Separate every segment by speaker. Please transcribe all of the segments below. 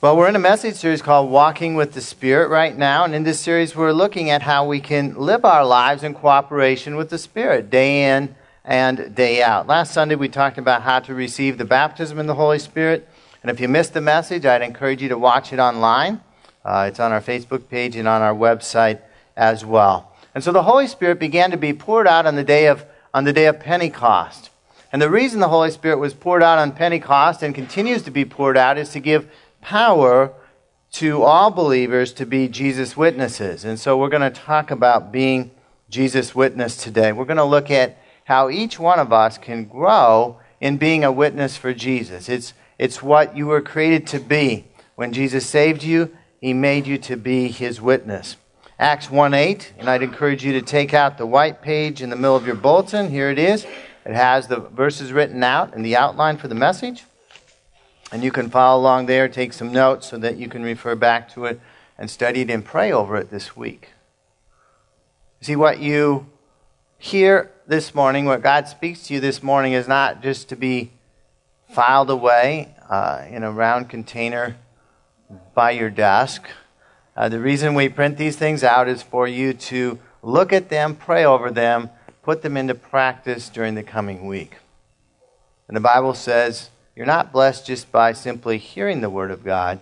Speaker 1: Well, we're in a message series called Walking with the Spirit right now, and in this series, we're looking at how we can live our lives in cooperation with the Spirit day in and day out. Last Sunday, we talked about how to receive the baptism in the Holy Spirit, and if you missed the message, I'd encourage you to watch it online. Uh, it's on our Facebook page and on our website as well. And so the Holy Spirit began to be poured out on the day of, on the day of Pentecost. And the reason the Holy Spirit was poured out on Pentecost and continues to be poured out is to give power to all believers to be Jesus' witnesses. And so we're going to talk about being Jesus' witness today. We're going to look at how each one of us can grow in being a witness for Jesus. It's, it's what you were created to be. When Jesus saved you, he made you to be his witness. Acts 1 8, and I'd encourage you to take out the white page in the middle of your bulletin. Here it is. It has the verses written out and the outline for the message. And you can follow along there, take some notes so that you can refer back to it and study it and pray over it this week. See, what you hear this morning, what God speaks to you this morning, is not just to be filed away uh, in a round container by your desk. Uh, the reason we print these things out is for you to look at them, pray over them, put them into practice during the coming week. And the Bible says, you're not blessed just by simply hearing the Word of God.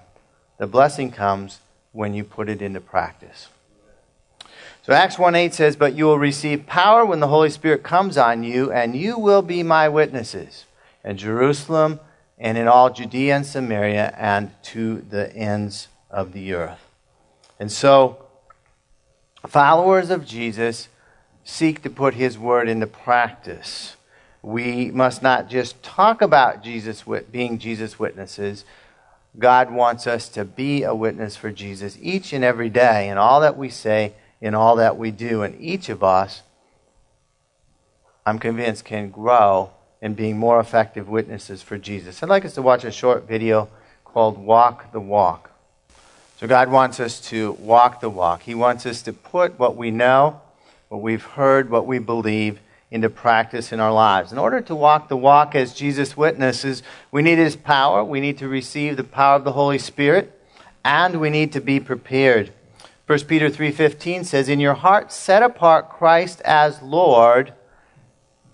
Speaker 1: The blessing comes when you put it into practice. So Acts 1 8 says, But you will receive power when the Holy Spirit comes on you, and you will be my witnesses in Jerusalem and in all Judea and Samaria and to the ends of the earth. And so, followers of Jesus seek to put his word into practice we must not just talk about Jesus being Jesus witnesses. God wants us to be a witness for Jesus each and every day in all that we say, in all that we do. And each of us, I'm convinced, can grow in being more effective witnesses for Jesus. I'd like us to watch a short video called Walk the Walk. So, God wants us to walk the walk. He wants us to put what we know, what we've heard, what we believe into practice in our lives. In order to walk the walk as Jesus witnesses, we need his power, we need to receive the power of the Holy Spirit, and we need to be prepared. 1 Peter 3:15 says, "In your heart set apart Christ as Lord,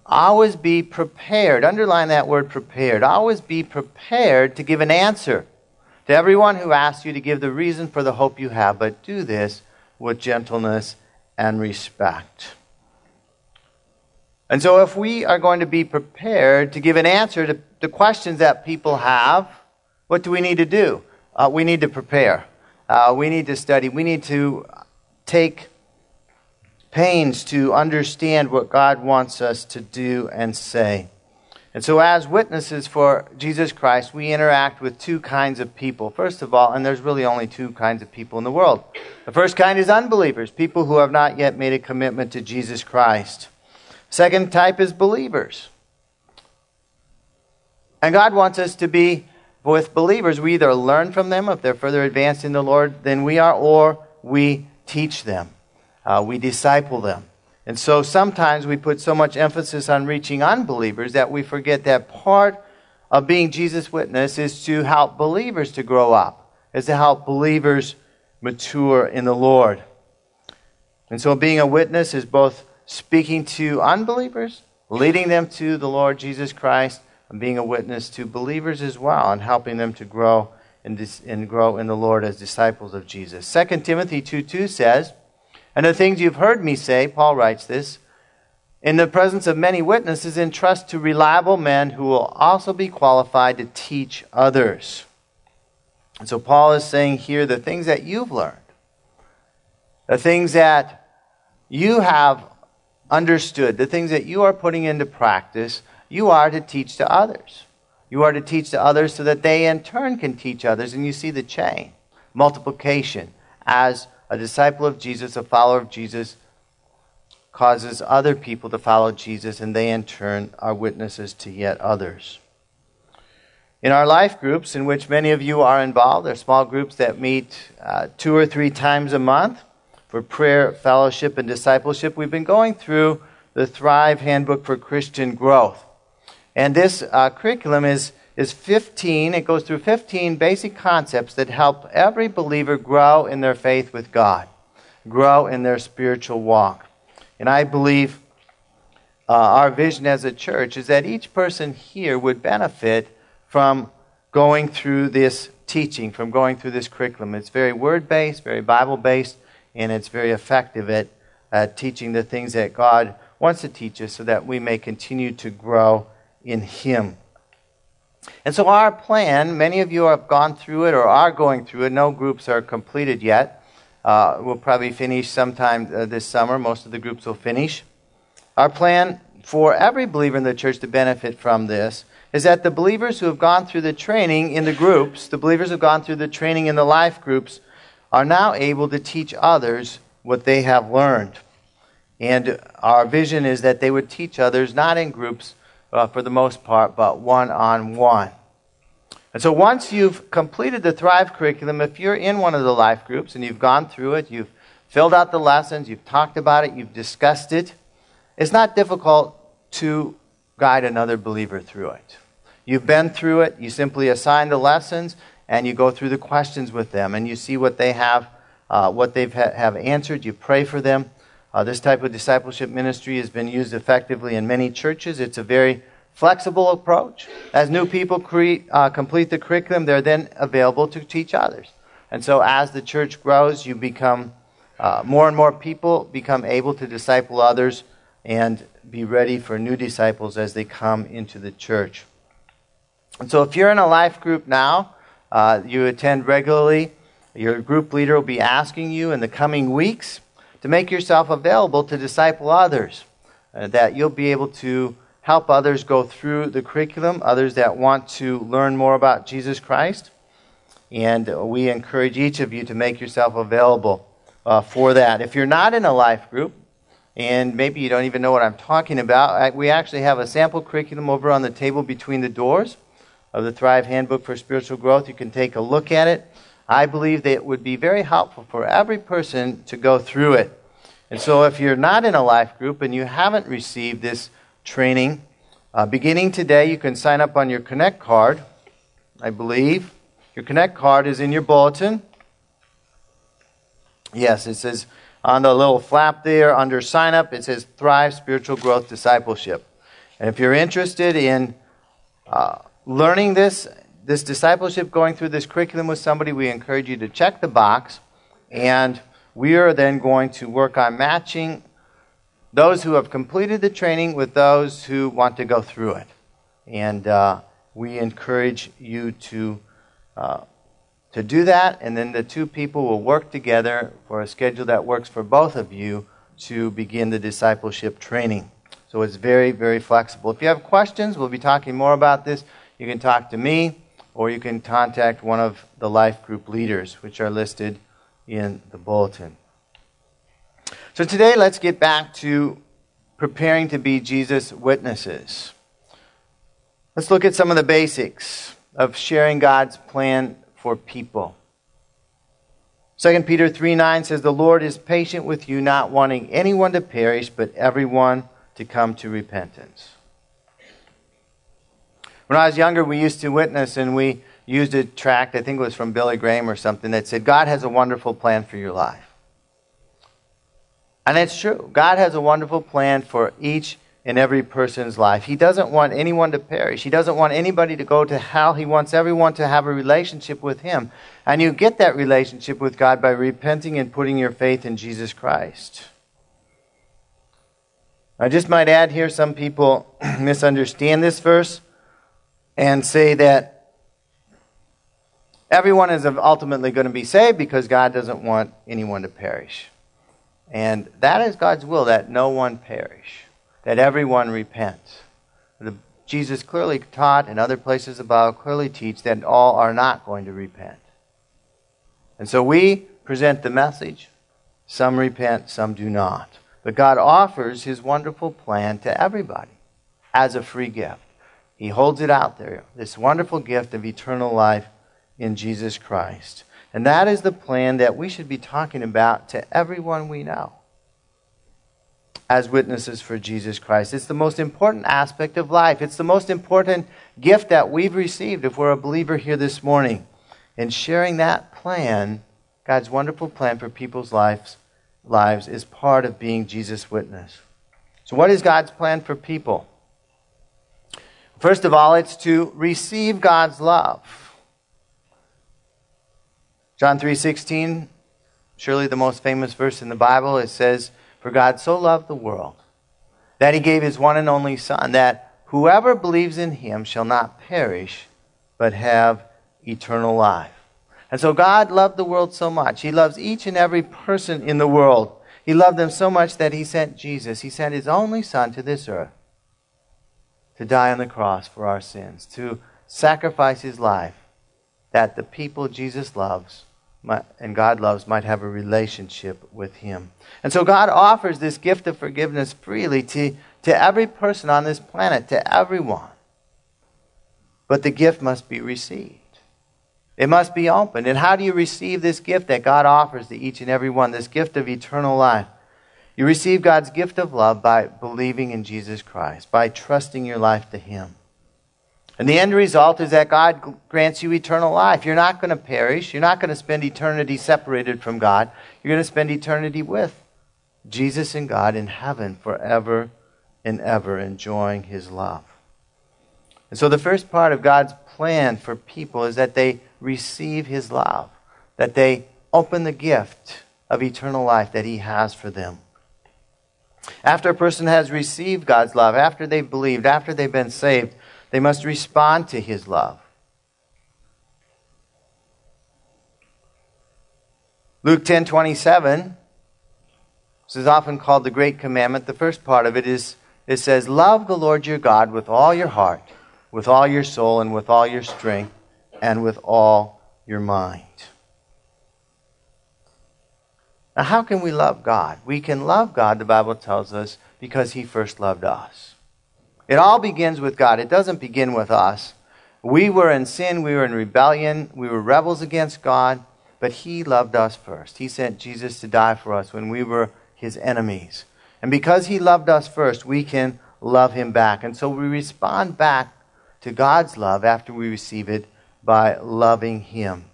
Speaker 1: always be prepared." Underline that word prepared. Always be prepared to give an answer to everyone who asks you to give the reason for the hope you have, but do this with gentleness and respect. And so, if we are going to be prepared to give an answer to the questions that people have, what do we need to do? Uh, we need to prepare. Uh, we need to study. We need to take pains to understand what God wants us to do and say. And so, as witnesses for Jesus Christ, we interact with two kinds of people. First of all, and there's really only two kinds of people in the world. The first kind is unbelievers, people who have not yet made a commitment to Jesus Christ. Second type is believers. And God wants us to be with believers. We either learn from them if they're further advanced in the Lord than we are, or we teach them, uh, we disciple them. And so sometimes we put so much emphasis on reaching unbelievers that we forget that part of being Jesus' witness is to help believers to grow up, is to help believers mature in the Lord. And so being a witness is both speaking to unbelievers, leading them to the Lord Jesus Christ, and being a witness to believers as well, and helping them to grow and, and grow in the Lord as disciples of Jesus. 2 Timothy 2 2 says, And the things you've heard me say, Paul writes this, in the presence of many witnesses, entrust to reliable men who will also be qualified to teach others. And so Paul is saying here the things that you've learned, the things that you have understood, the things that you are putting into practice, you are to teach to others. You are to teach to others so that they in turn can teach others. And you see the chain multiplication. As a disciple of Jesus, a follower of Jesus, causes other people to follow Jesus, and they in turn are witnesses to yet others. In our life groups, in which many of you are involved, they're small groups that meet uh, two or three times a month for prayer, fellowship, and discipleship, we've been going through the Thrive Handbook for Christian Growth. And this uh, curriculum is, is 15. It goes through 15 basic concepts that help every believer grow in their faith with God, grow in their spiritual walk. And I believe uh, our vision as a church is that each person here would benefit from going through this teaching, from going through this curriculum. It's very word based, very Bible based, and it's very effective at, at teaching the things that God wants to teach us so that we may continue to grow in Him. And so, our plan, many of you have gone through it or are going through it. No groups are completed yet. Uh, we'll probably finish sometime uh, this summer. Most of the groups will finish. Our plan for every believer in the church to benefit from this is that the believers who have gone through the training in the groups, the believers who have gone through the training in the life groups, are now able to teach others what they have learned. And our vision is that they would teach others, not in groups uh, for the most part, but one on one. And so once you've completed the Thrive curriculum, if you're in one of the life groups and you've gone through it, you've filled out the lessons, you've talked about it, you've discussed it, it's not difficult to guide another believer through it. You've been through it, you simply assign the lessons, and you go through the questions with them, and you see what they have, uh, what they ha- have answered. You pray for them. Uh, this type of discipleship ministry has been used effectively in many churches. It's a very flexible approach. As new people uh, complete the curriculum, they're then available to teach others. And so, as the church grows, you become uh, more and more people become able to disciple others and be ready for new disciples as they come into the church. And so, if you're in a life group now, uh, you attend regularly, your group leader will be asking you in the coming weeks to make yourself available to disciple others, uh, that you'll be able to help others go through the curriculum, others that want to learn more about Jesus Christ. And we encourage each of you to make yourself available uh, for that. If you're not in a life group, and maybe you don't even know what I'm talking about, we actually have a sample curriculum over on the table between the doors of the Thrive Handbook for Spiritual Growth. You can take a look at it. I believe that it would be very helpful for every person to go through it. And so, if you're not in a life group and you haven't received this training, uh, beginning today, you can sign up on your Connect card, I believe. Your Connect card is in your bulletin. Yes, it says on the little flap there under sign up, it says Thrive Spiritual Growth Discipleship. And if you're interested in uh, learning this, this discipleship, going through this curriculum with somebody, we encourage you to check the box. And we are then going to work on matching those who have completed the training with those who want to go through it. And uh, we encourage you to. Uh, to do that, and then the two people will work together for a schedule that works for both of you to begin the discipleship training. So it's very, very flexible. If you have questions, we'll be talking more about this. You can talk to me, or you can contact one of the life group leaders, which are listed in the bulletin. So today, let's get back to preparing to be Jesus' witnesses. Let's look at some of the basics of sharing God's plan for people. 2 Peter 3 9 says, The Lord is patient with you, not wanting anyone to perish, but everyone to come to repentance. When I was younger, we used to witness and we used a tract, I think it was from Billy Graham or something, that said, God has a wonderful plan for your life. And it's true. God has a wonderful plan for each in every person's life. He doesn't want anyone to perish. He doesn't want anybody to go to hell. He wants everyone to have a relationship with Him. And you get that relationship with God by repenting and putting your faith in Jesus Christ. I just might add here some people misunderstand this verse and say that everyone is ultimately going to be saved because God doesn't want anyone to perish. And that is God's will, that no one perish that everyone repents. The, Jesus clearly taught, and other places about clearly teach, that all are not going to repent. And so we present the message. Some repent, some do not. But God offers his wonderful plan to everybody as a free gift. He holds it out there, this wonderful gift of eternal life in Jesus Christ. And that is the plan that we should be talking about to everyone we know. as witnesses for Jesus Christ. It's the most important aspect of life. It's the most important gift that we've received if we're a believer here this morning. And sharing that plan, God's wonderful plan for people's lives, lives is part of being Jesus' witness. So what is God's plan for people? First of all, it's to receive God's love. John 3:16, surely the most famous verse in the Bible, it says, "For God so loved the world that he gave his one and only son that whoever believes in him shall not perish but have eternal life." And so God loved the world so much. He loves each and every person in the world. He loved them so much that he sent Jesus. He sent his only son to this earth to die on the cross for our sins, to sacrifice his life that the people Jesus loves and God loves might have a relationship with him. And so God offers this gift of forgiveness freely to, to every person on this planet, to everyone. But the gift must be received. It must be opened. And how do you receive this gift that God offers to each and every one, this gift of eternal life? You receive God's gift of love by believing in Jesus Christ, by trusting your life to Him. And the end result is that God grants you eternal life. You're not going to perish. You're not going to spend eternity separated from God. You're going to spend eternity with Jesus and God in heaven forever and ever, enjoying His love. And so the first part of God's plan for people is that they receive His love, that they open the gift of eternal life that He has for them. After a person has received God's love, after they've believed, after they've been saved, they must respond to his love. Luke 10 27, this is often called the Great Commandment. The first part of it is it says, Love the Lord your God with all your heart, with all your soul, and with all your strength, and with all your mind. Now, how can we love God? We can love God, the Bible tells us, because He first loved us. It all begins with God, it doesn't begin with us. We were in sin, we were in rebellion, we were rebels against God, but He loved us first. He sent Jesus to die for us when we were His enemies. And because He loved us first, we can love Him back. And so we respond back to God's love after we receive it by loving Him.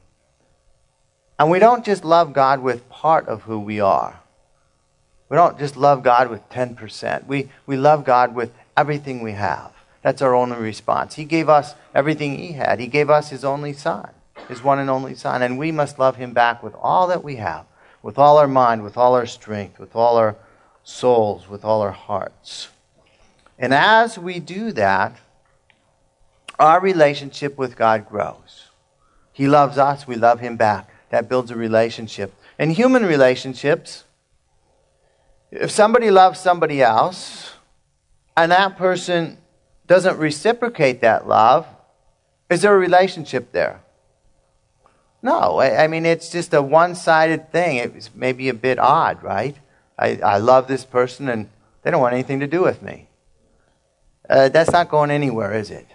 Speaker 1: And we don't just love God with part of who we are. We don't just love God with 10%. We, we love God with everything we have. That's our only response. He gave us everything He had. He gave us His only Son, His one and only Son. And we must love Him back with all that we have, with all our mind, with all our strength, with all our souls, with all our hearts. And as we do that, our relationship with God grows. He loves us, we love Him back that builds a relationship. In human relationships, if somebody loves somebody else and that person doesn't reciprocate that love, is there a relationship there? No, I, mean, it's just a one sided thing. It's maybe a bit odd, right? I, I love this person and they don't want anything to do with me. Uh, that's not going anywhere, is it?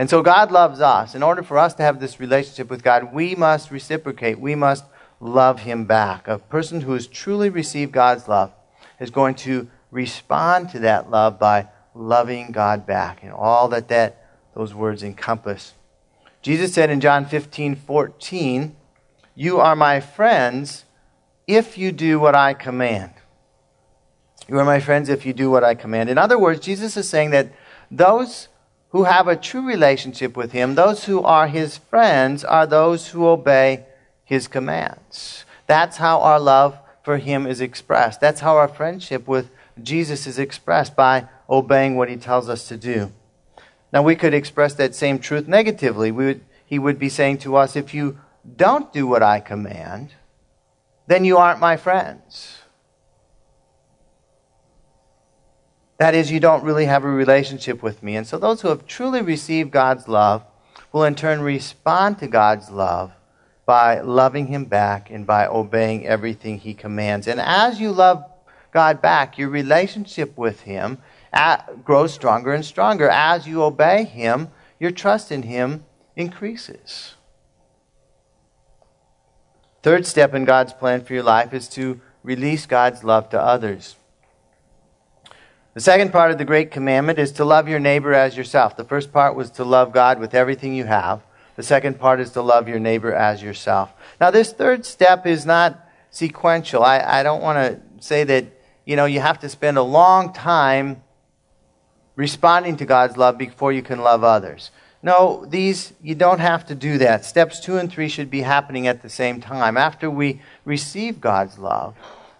Speaker 1: And so God loves us. In order for us to have this relationship with God, we must reciprocate. We must love Him back. A person who has truly received God's love is going to respond to that love by loving God back and all that, that those words encompass. Jesus said in John 15, 14, You are my friends if you do what I command. You are my friends if you do what I command. In other words, Jesus is saying that those who have a true relationship with Him, those who are His friends, are those who obey His commands. That's how our love for Him is expressed. That's how our friendship with Jesus is expressed by obeying what He tells us to do. Now, we could express that same truth negatively. Would, he would be saying to us, if you don't do what I command, then you aren't my friends. That is, you don't really have a relationship with me. And so those who have truly received God's love will in turn respond to God's love by loving Him back and by obeying everything He commands. And as you love God back, your relationship with Him uh, grows stronger and stronger. As you obey Him, your trust in Him increases. Third step in God's plan for your life is to release God's love to others. The second part of the Great Commandment is to love your neighbor as yourself. The first part was to love God with everything you have. The second part is to love your neighbor as yourself. Now, this third step is not sequential. I, I don't want to say that, you know, you have to spend a long time responding to God's love before you can love others. No, these, you don't have to do that. Steps two and three should be happening at the same time. After we receive God's love,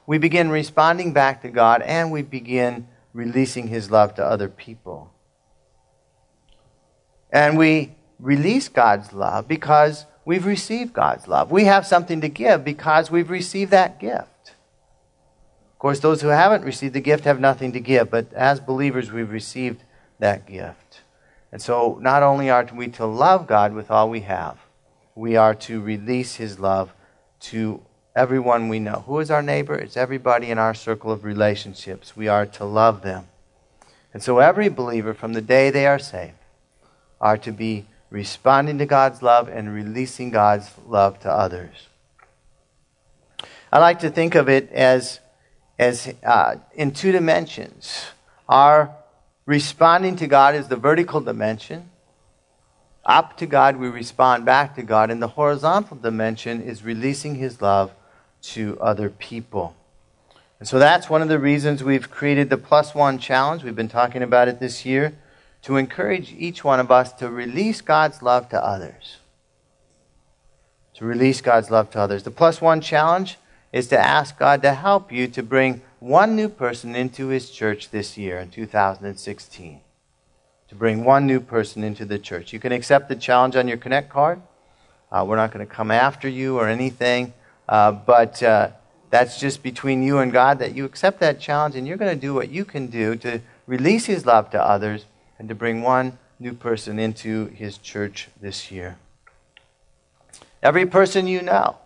Speaker 1: we begin responding back to God and we begin releasing His love to other people. And we release God's love because we've received God's love. We have something to give because we've received that gift. Of course, those who haven't received the gift have nothing to give, but as believers, we've received that gift. And so, not only are we to love God with all we have, we are to release His love to everyone we know. Who is our neighbor? It's everybody in our circle of relationships. We are to love them. And so, every believer, from the day they are saved, are to be responding to God's love and releasing God's love to others. I like to think of it as, as uh, in two dimensions. Our responding to God is the vertical dimension. Up to God, we respond back to God. And the horizontal dimension is releasing His love to other people. And so that's one of the reasons we've created the Plus One Challenge. We've been talking about it this year to encourage each one of us to release God's love to others. To release God's love to others. The Plus One Challenge is to ask God to help you to bring one new person into His church this year in 2016. To bring one new person into the church. You can accept the challenge on your Connect card. Uh, we're not going to come after you or anything. Uh, but uh, that's just between you and God that you accept that challenge and you're going to do what you can do to release His love to others and to bring one new person into His church this year. Every person you know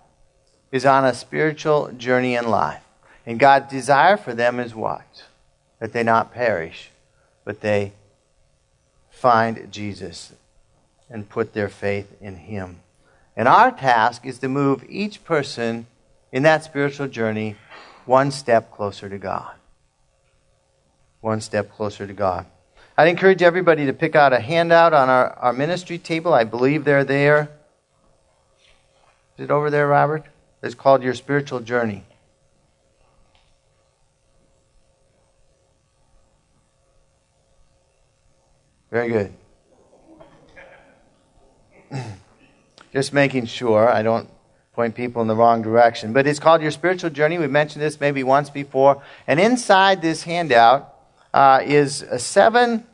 Speaker 1: is on a spiritual journey in life. And God's desire for them is what? That they not perish, but they find Jesus and put their faith in Him. And our task is to move each person in that spiritual journey one step closer to God. One step closer to God. I'd encourage everybody to pick out a handout on our, our ministry table. I believe they're there. Is it over there, Robert? It's called Your Spiritual Journey. Very good. Just making sure I don't point people in the wrong direction. But it's called Your Spiritual Journey. We mentioned this maybe once before. And inside this handout uh, is seven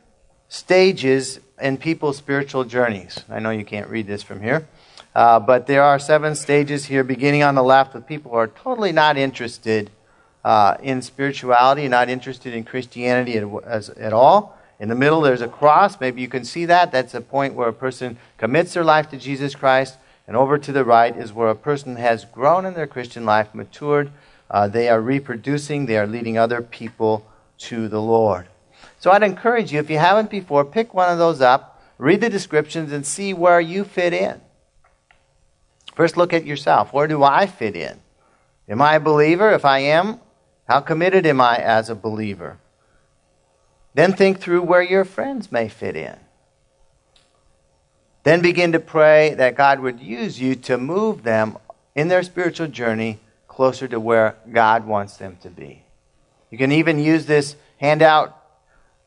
Speaker 1: stages in people's spiritual journeys. I know you can't read this from here. Uh, but there are seven stages here, beginning on the left with people who are totally not interested uh, in spirituality, not interested in Christianity at, as, at all. In the middle, there's a cross. Maybe you can see that. That's a point where a person commits their life to Jesus Christ. And over to the right is where a person has grown in their Christian life, matured. Uh, they are reproducing, they are leading other people to the Lord. So I'd encourage you, if you haven't before, pick one of those up, read the descriptions, and see where you fit in. First, look at yourself. Where do I fit in? Am I a believer? If I am, how committed am I as a believer? Then think through where your friends may fit in. Then begin to pray that God would use you to move them in their spiritual journey closer to where God wants them to be. You can even use this handout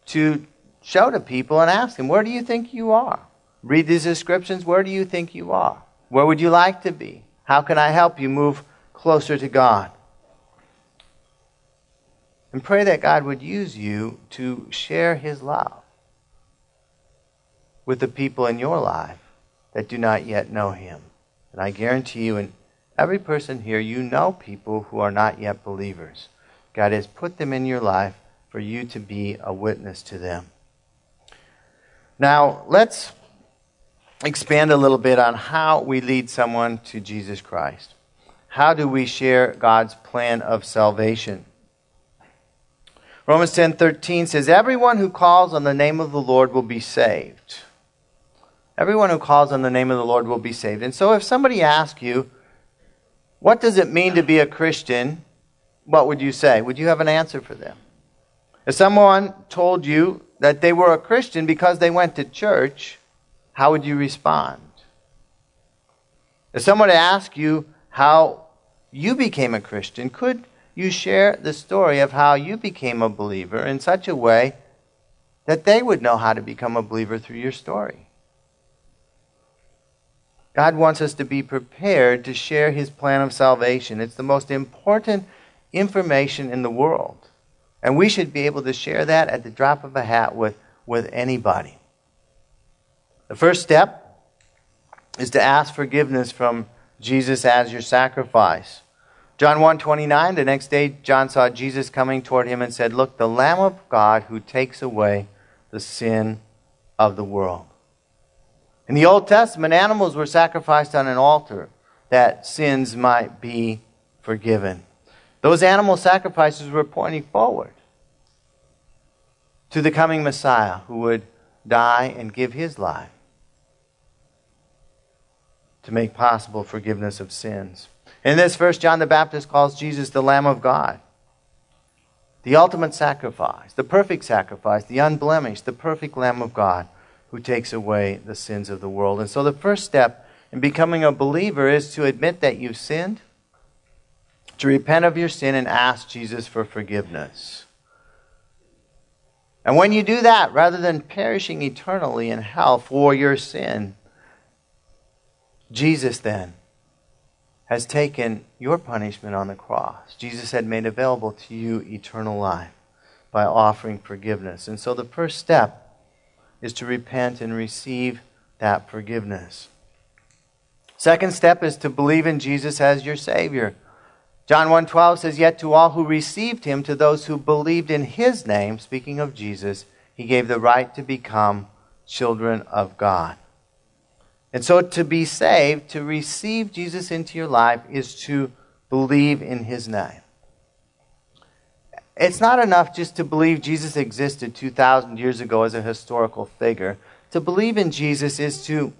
Speaker 1: to show to people and ask them, Where do you think you are? Read these descriptions. Where do you think you are? Where would you like to be? How can I help you move closer to God? And pray that God would use you to share His love with the people in your life that do not yet know Him. And I guarantee you, and every person here, you know people who are not yet believers. God has put them in your life for you to be a witness to them. Now, let's expand a little bit on how we lead someone to Jesus Christ. How do we share God's plan of salvation? Romans 10:13 says everyone who calls on the name of the Lord will be saved. Everyone who calls on the name of the Lord will be saved. And so if somebody asks you, what does it mean to be a Christian? What would you say? Would you have an answer for them? If someone told you that they were a Christian because they went to church, how would you respond? If someone asked you how you became a Christian, could you share the story of how you became a believer in such a way that they would know how to become a believer through your story? God wants us to be prepared to share his plan of salvation. It's the most important information in the world. And we should be able to share that at the drop of a hat with, with anybody. The first step is to ask forgiveness from Jesus as your sacrifice. John 1:29 the next day John saw Jesus coming toward him and said, "Look, the lamb of God who takes away the sin of the world." In the Old Testament, animals were sacrificed on an altar that sins might be forgiven. Those animal sacrifices were pointing forward to the coming Messiah who would die and give his life to make possible forgiveness of sins. In this verse, John the Baptist calls Jesus the Lamb of God, the ultimate sacrifice, the perfect sacrifice, the unblemished, the perfect Lamb of God who takes away the sins of the world. And so the first step in becoming a believer is to admit that you've sinned, to repent of your sin, and ask Jesus for forgiveness. And when you do that, rather than perishing eternally in hell for your sin, Jesus then has taken your punishment on the cross. Jesus had made available to you eternal life by offering forgiveness. And so the first step is to repent and receive that forgiveness. Second step is to believe in Jesus as your Savior. John 1:12 says, "Yet to all who received him, to those who believed in his name, speaking of Jesus, he gave the right to become children of God." And so to be saved, to receive Jesus into your life, is to believe in his name. It's not enough just to believe Jesus existed 2,000 years ago as a historical figure. To believe in Jesus is to,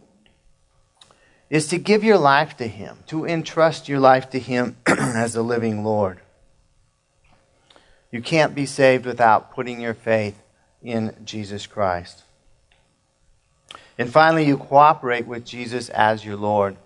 Speaker 1: is to give your life to him, to entrust your life to him as a living Lord. You can't be saved without putting your faith in Jesus Christ. And finally, you cooperate with Jesus as your Lord.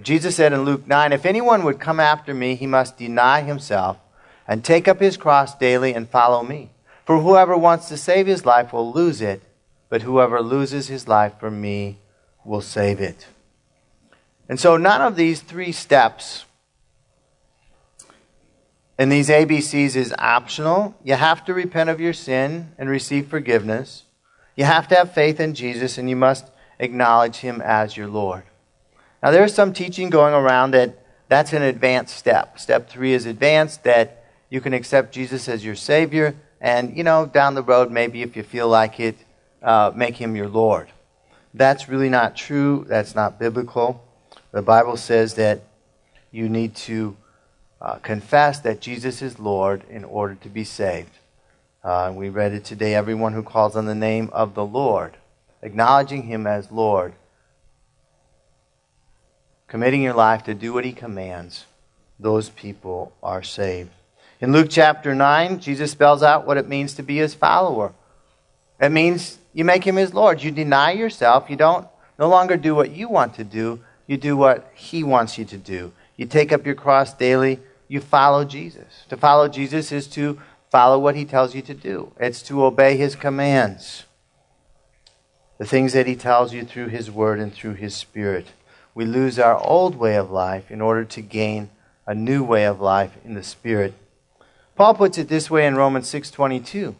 Speaker 1: Jesus said in Luke 9, If anyone would come after me, he must deny himself and take up his cross daily and follow me. For whoever wants to save his life will lose it, but whoever loses his life for me will save it. And so none of these three steps in these ABCs is optional. You have to repent of your sin and receive forgiveness. You have to have faith in Jesus and you must acknowledge him as your Lord. Now, there's some teaching going around that that's an advanced step. Step three is advanced, that you can accept Jesus as your Savior, and, you know, down the road, maybe if you feel like it, uh, make him your Lord. That's really not true. That's not biblical. The Bible says that you need to uh, confess that Jesus is Lord in order to be saved. Uh, we read it today everyone who calls on the name of the Lord, acknowledging him as Lord, committing your life to do what he commands, those people are saved. In Luke chapter 9, Jesus spells out what it means to be his follower. It means you make him his Lord. You deny yourself. You don't no longer do what you want to do. You do what he wants you to do. You take up your cross daily. You follow Jesus. To follow Jesus is to follow what he tells you to do, it's to obey his commands, the things that he tells you through his word and through his spirit. We lose our old way of life in order to gain a new way of life in the spirit. Paul puts it this way in Romans 6:22.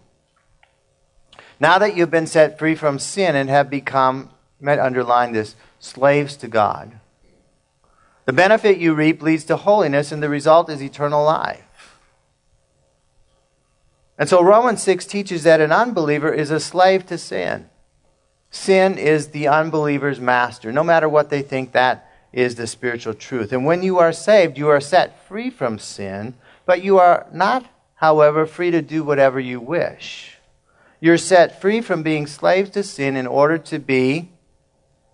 Speaker 1: Now that you've been set free from sin and have become, might underline this, slaves to God. The benefit you reap leads to holiness, and the result is eternal life. And so Romans 6 teaches that an unbeliever is a slave to sin. Sin is the unbeliever's master. No matter what they think, that is the spiritual truth. And when you are saved, you are set free from sin, but you are not, however, free to do whatever you wish. You're set free from being slaves to sin in order to be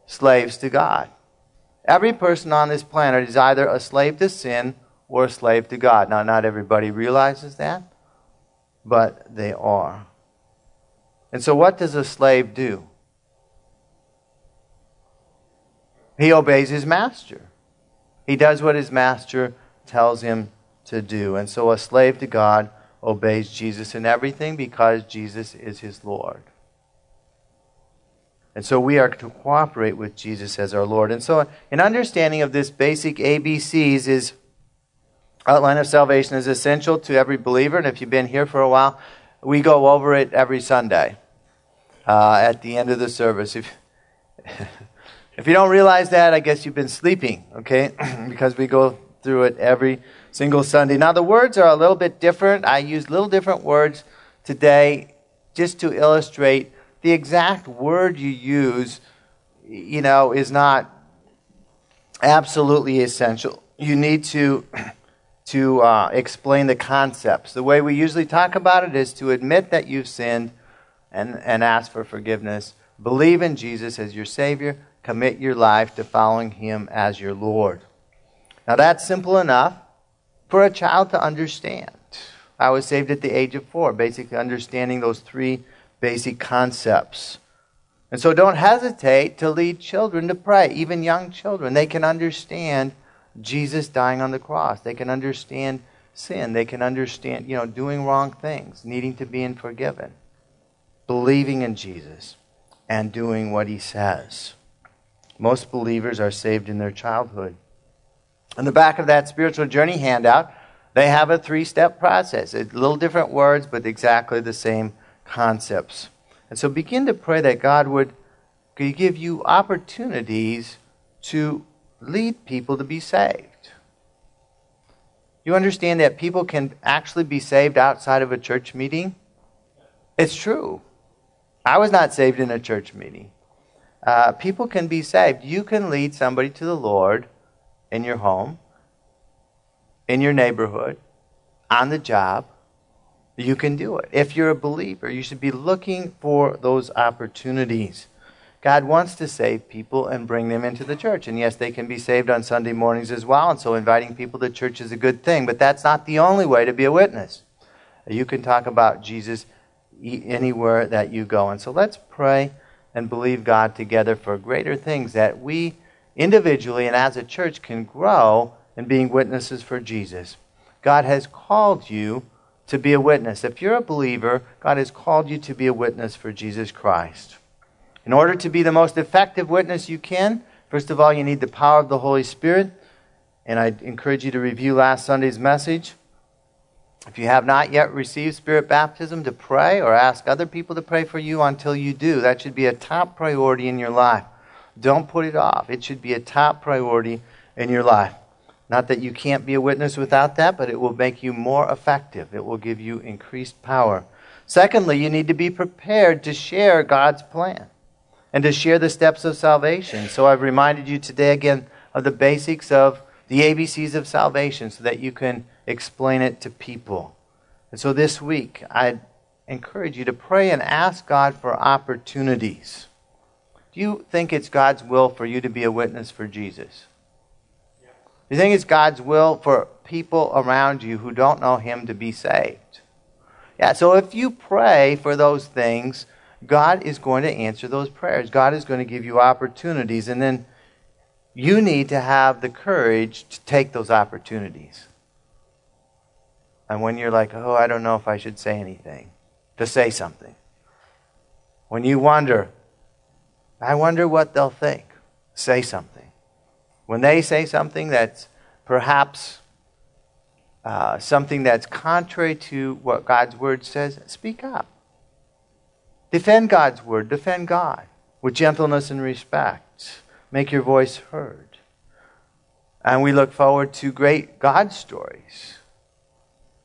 Speaker 1: slaves to God. Every person on this planet is either a slave to sin or a slave to God. Now, not everybody realizes that. But they are. And so, what does a slave do? He obeys his master. He does what his master tells him to do. And so, a slave to God obeys Jesus in everything because Jesus is his Lord. And so we are to cooperate with Jesus as our Lord. And so, an understanding of this basic ABCs is outline of salvation is essential to every believer. And if you've been here for a while, we go over it every Sunday uh, at the end of the service. If, if you don't realize that, I guess you've been sleeping, okay? because we go through it every single Sunday. Now, the words are a little bit different. I use little different words today just to illustrate the exact word you use, you know, is not absolutely essential. You need to to uh, explain the concepts. The way we usually talk about it is to admit that you've sinned and, and ask for forgiveness. Believe in Jesus as your Savior. Commit your life to following Him as your Lord. Now, that's simple enough for a child to understand. I was saved at the age of four, basically understanding those three basic concepts. And so don't hesitate to lead children to pray, even young children. They can understand Jesus dying on the cross. They can understand sin. They can understand, you know, doing wrong things, needing to be forgiven, believing in Jesus, and doing what he says. Most believers are saved in their childhood. On the back of that spiritual journey handout, they have a three step process. It's little different words, but exactly the same concepts. And so begin to pray that God would give you opportunities to lead people to be saved. You understand that people can actually be saved outside of a church meeting? It's true. I was not saved in a church meeting. Uh, people can be saved. You can lead somebody to the Lord in your home, in your neighborhood, on the job, you can do it. If you're a believer, you should be looking for those opportunities. God wants to save people and bring them into the church. And yes, they can be saved on Sunday mornings as well. And so inviting people to church is a good thing. But that's not the only way to be a witness. You can talk about Jesus anywhere that you go. And so let's pray and believe God together for greater things that we individually and as a church can grow in being witnesses for Jesus. God has called you to be a witness. If you're a believer, God has called you to be a witness for Jesus Christ. In order to be the most effective witness you can, first of all, you need the power of the Holy Spirit. And I encourage you to review last Sunday's message. If you have not yet received Spirit baptism, to pray or ask other people to pray for you until you do. That should be a top priority in your life. Don't put it off. It should be a top priority in your life. Not that you can't be a witness without that, but it will make you more effective. It will give you increased power. Secondly, you need to be prepared to share God's plan and to share the steps of salvation. So I've reminded you today again of the basics of the ABCs of salvation so that you can explain it to people. And so this week, I encourage you to pray and ask God for opportunities. Do you think it's God's will for you to be a witness for Jesus? Do you think it's God's will for people around you who don't know Him to be saved? Yeah, so if you pray for those things, God is going to answer those prayers. God is going to give you opportunities, and then you need to have the courage to take those opportunities. And when you're like, oh, I don't know if I should say anything, to say something. When you wonder, I wonder what they'll think, say something. When they say something that's perhaps uh, something that's contrary to what God's word says, speak up. Defend God's word. Defend God with gentleness and respect. Make your voice heard. And we look forward to great God stories.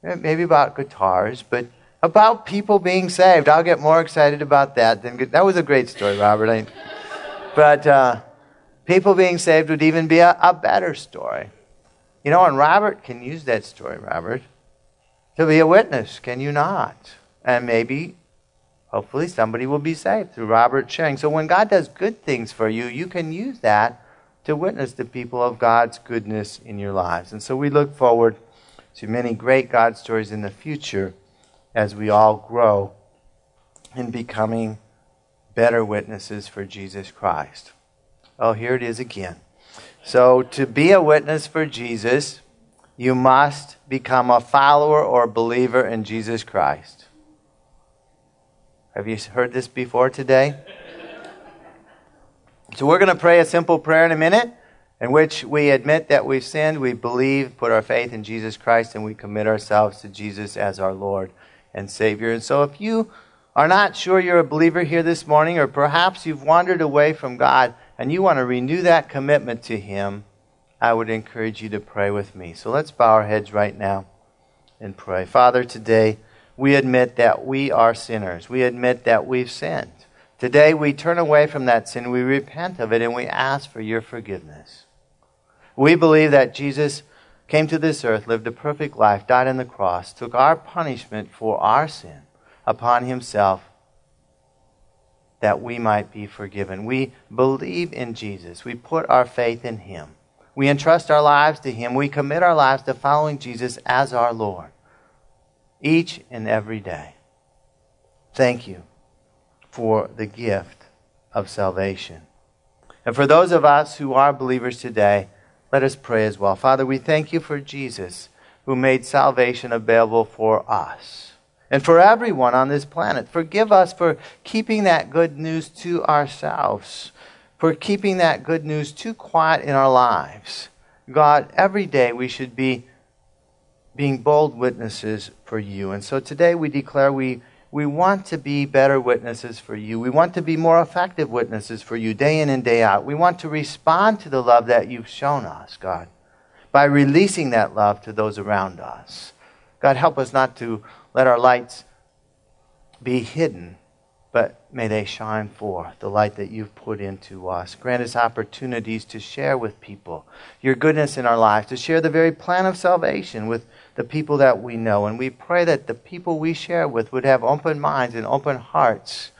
Speaker 1: Maybe about guitars, but about people being saved. I'll get more excited about that than that was a great story, Robert. I, but uh, people being saved would even be a, a better story. You know, and Robert can use that story, Robert, to be a witness, can you not? And maybe hopefully somebody will be saved through Robert sharing. So when God does good things for you, you can use that to witness to people of God's goodness in your lives. And so we look forward to many great God stories in the future as we all grow in becoming better witnesses for Jesus Christ. Oh, here it is again. So, to be a witness for Jesus, you must become a follower or believer in Jesus Christ. Have you heard this before today? So, we're going to pray a simple prayer in a minute in which we admit that we've sinned, we believe, put our faith in Jesus Christ, and we commit ourselves to Jesus as our Lord and Savior. And so, if you are not sure you're a believer here this morning, or perhaps you've wandered away from God and you want to renew that commitment to Him, I would encourage you to pray with me. So let's bow our heads right now and pray. Father, today we admit that we are sinners. We admit that we've sinned. Today we turn away from that sin, we repent of it, and we ask for your forgiveness. We believe that Jesus came to this earth, lived a perfect life, died on the cross, took our punishment for our sin upon himself that we might be forgiven. We believe in Jesus. We put our faith in him. We entrust our lives to him. We commit our lives to following Jesus as our Lord each and every day. Thank you for the gift of salvation. And for those of us who are believers today, let us pray as well. Father, we thank you for Jesus who made salvation available for us and for everyone on this planet. Forgive us for keeping that good news to ourselves, for keeping that good news too quiet in our lives. God, every day we should be being bold witnesses for you. And so today we declare we we want to be better witnesses for you. We want to be more effective witnesses for you day in and day out. We want to respond to the love that you've shown us, God, by releasing that love to those around us. God, help us not to let our lights be hidden, but may they shine forth, the light that you've put into us. Grant us opportunities to share with people your goodness in our lives, to share the very plan of salvation with the people that we know. And we pray that the people we share with would have open minds and open hearts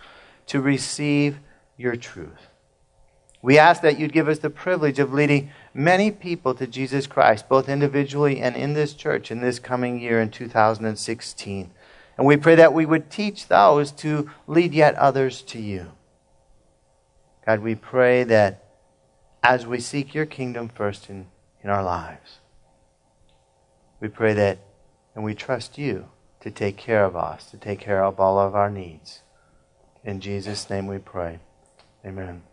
Speaker 1: to receive your truth. We ask that you'd give us the privilege of leading many people to Jesus Christ, both individually and in this church in this coming year in 2016. And we pray that we would teach those to lead yet others to you. God, we pray that as we seek your kingdom first in, in our lives, we pray that, and we trust you to take care of us, to take care of all of our needs. In Jesus' name we pray. Amen.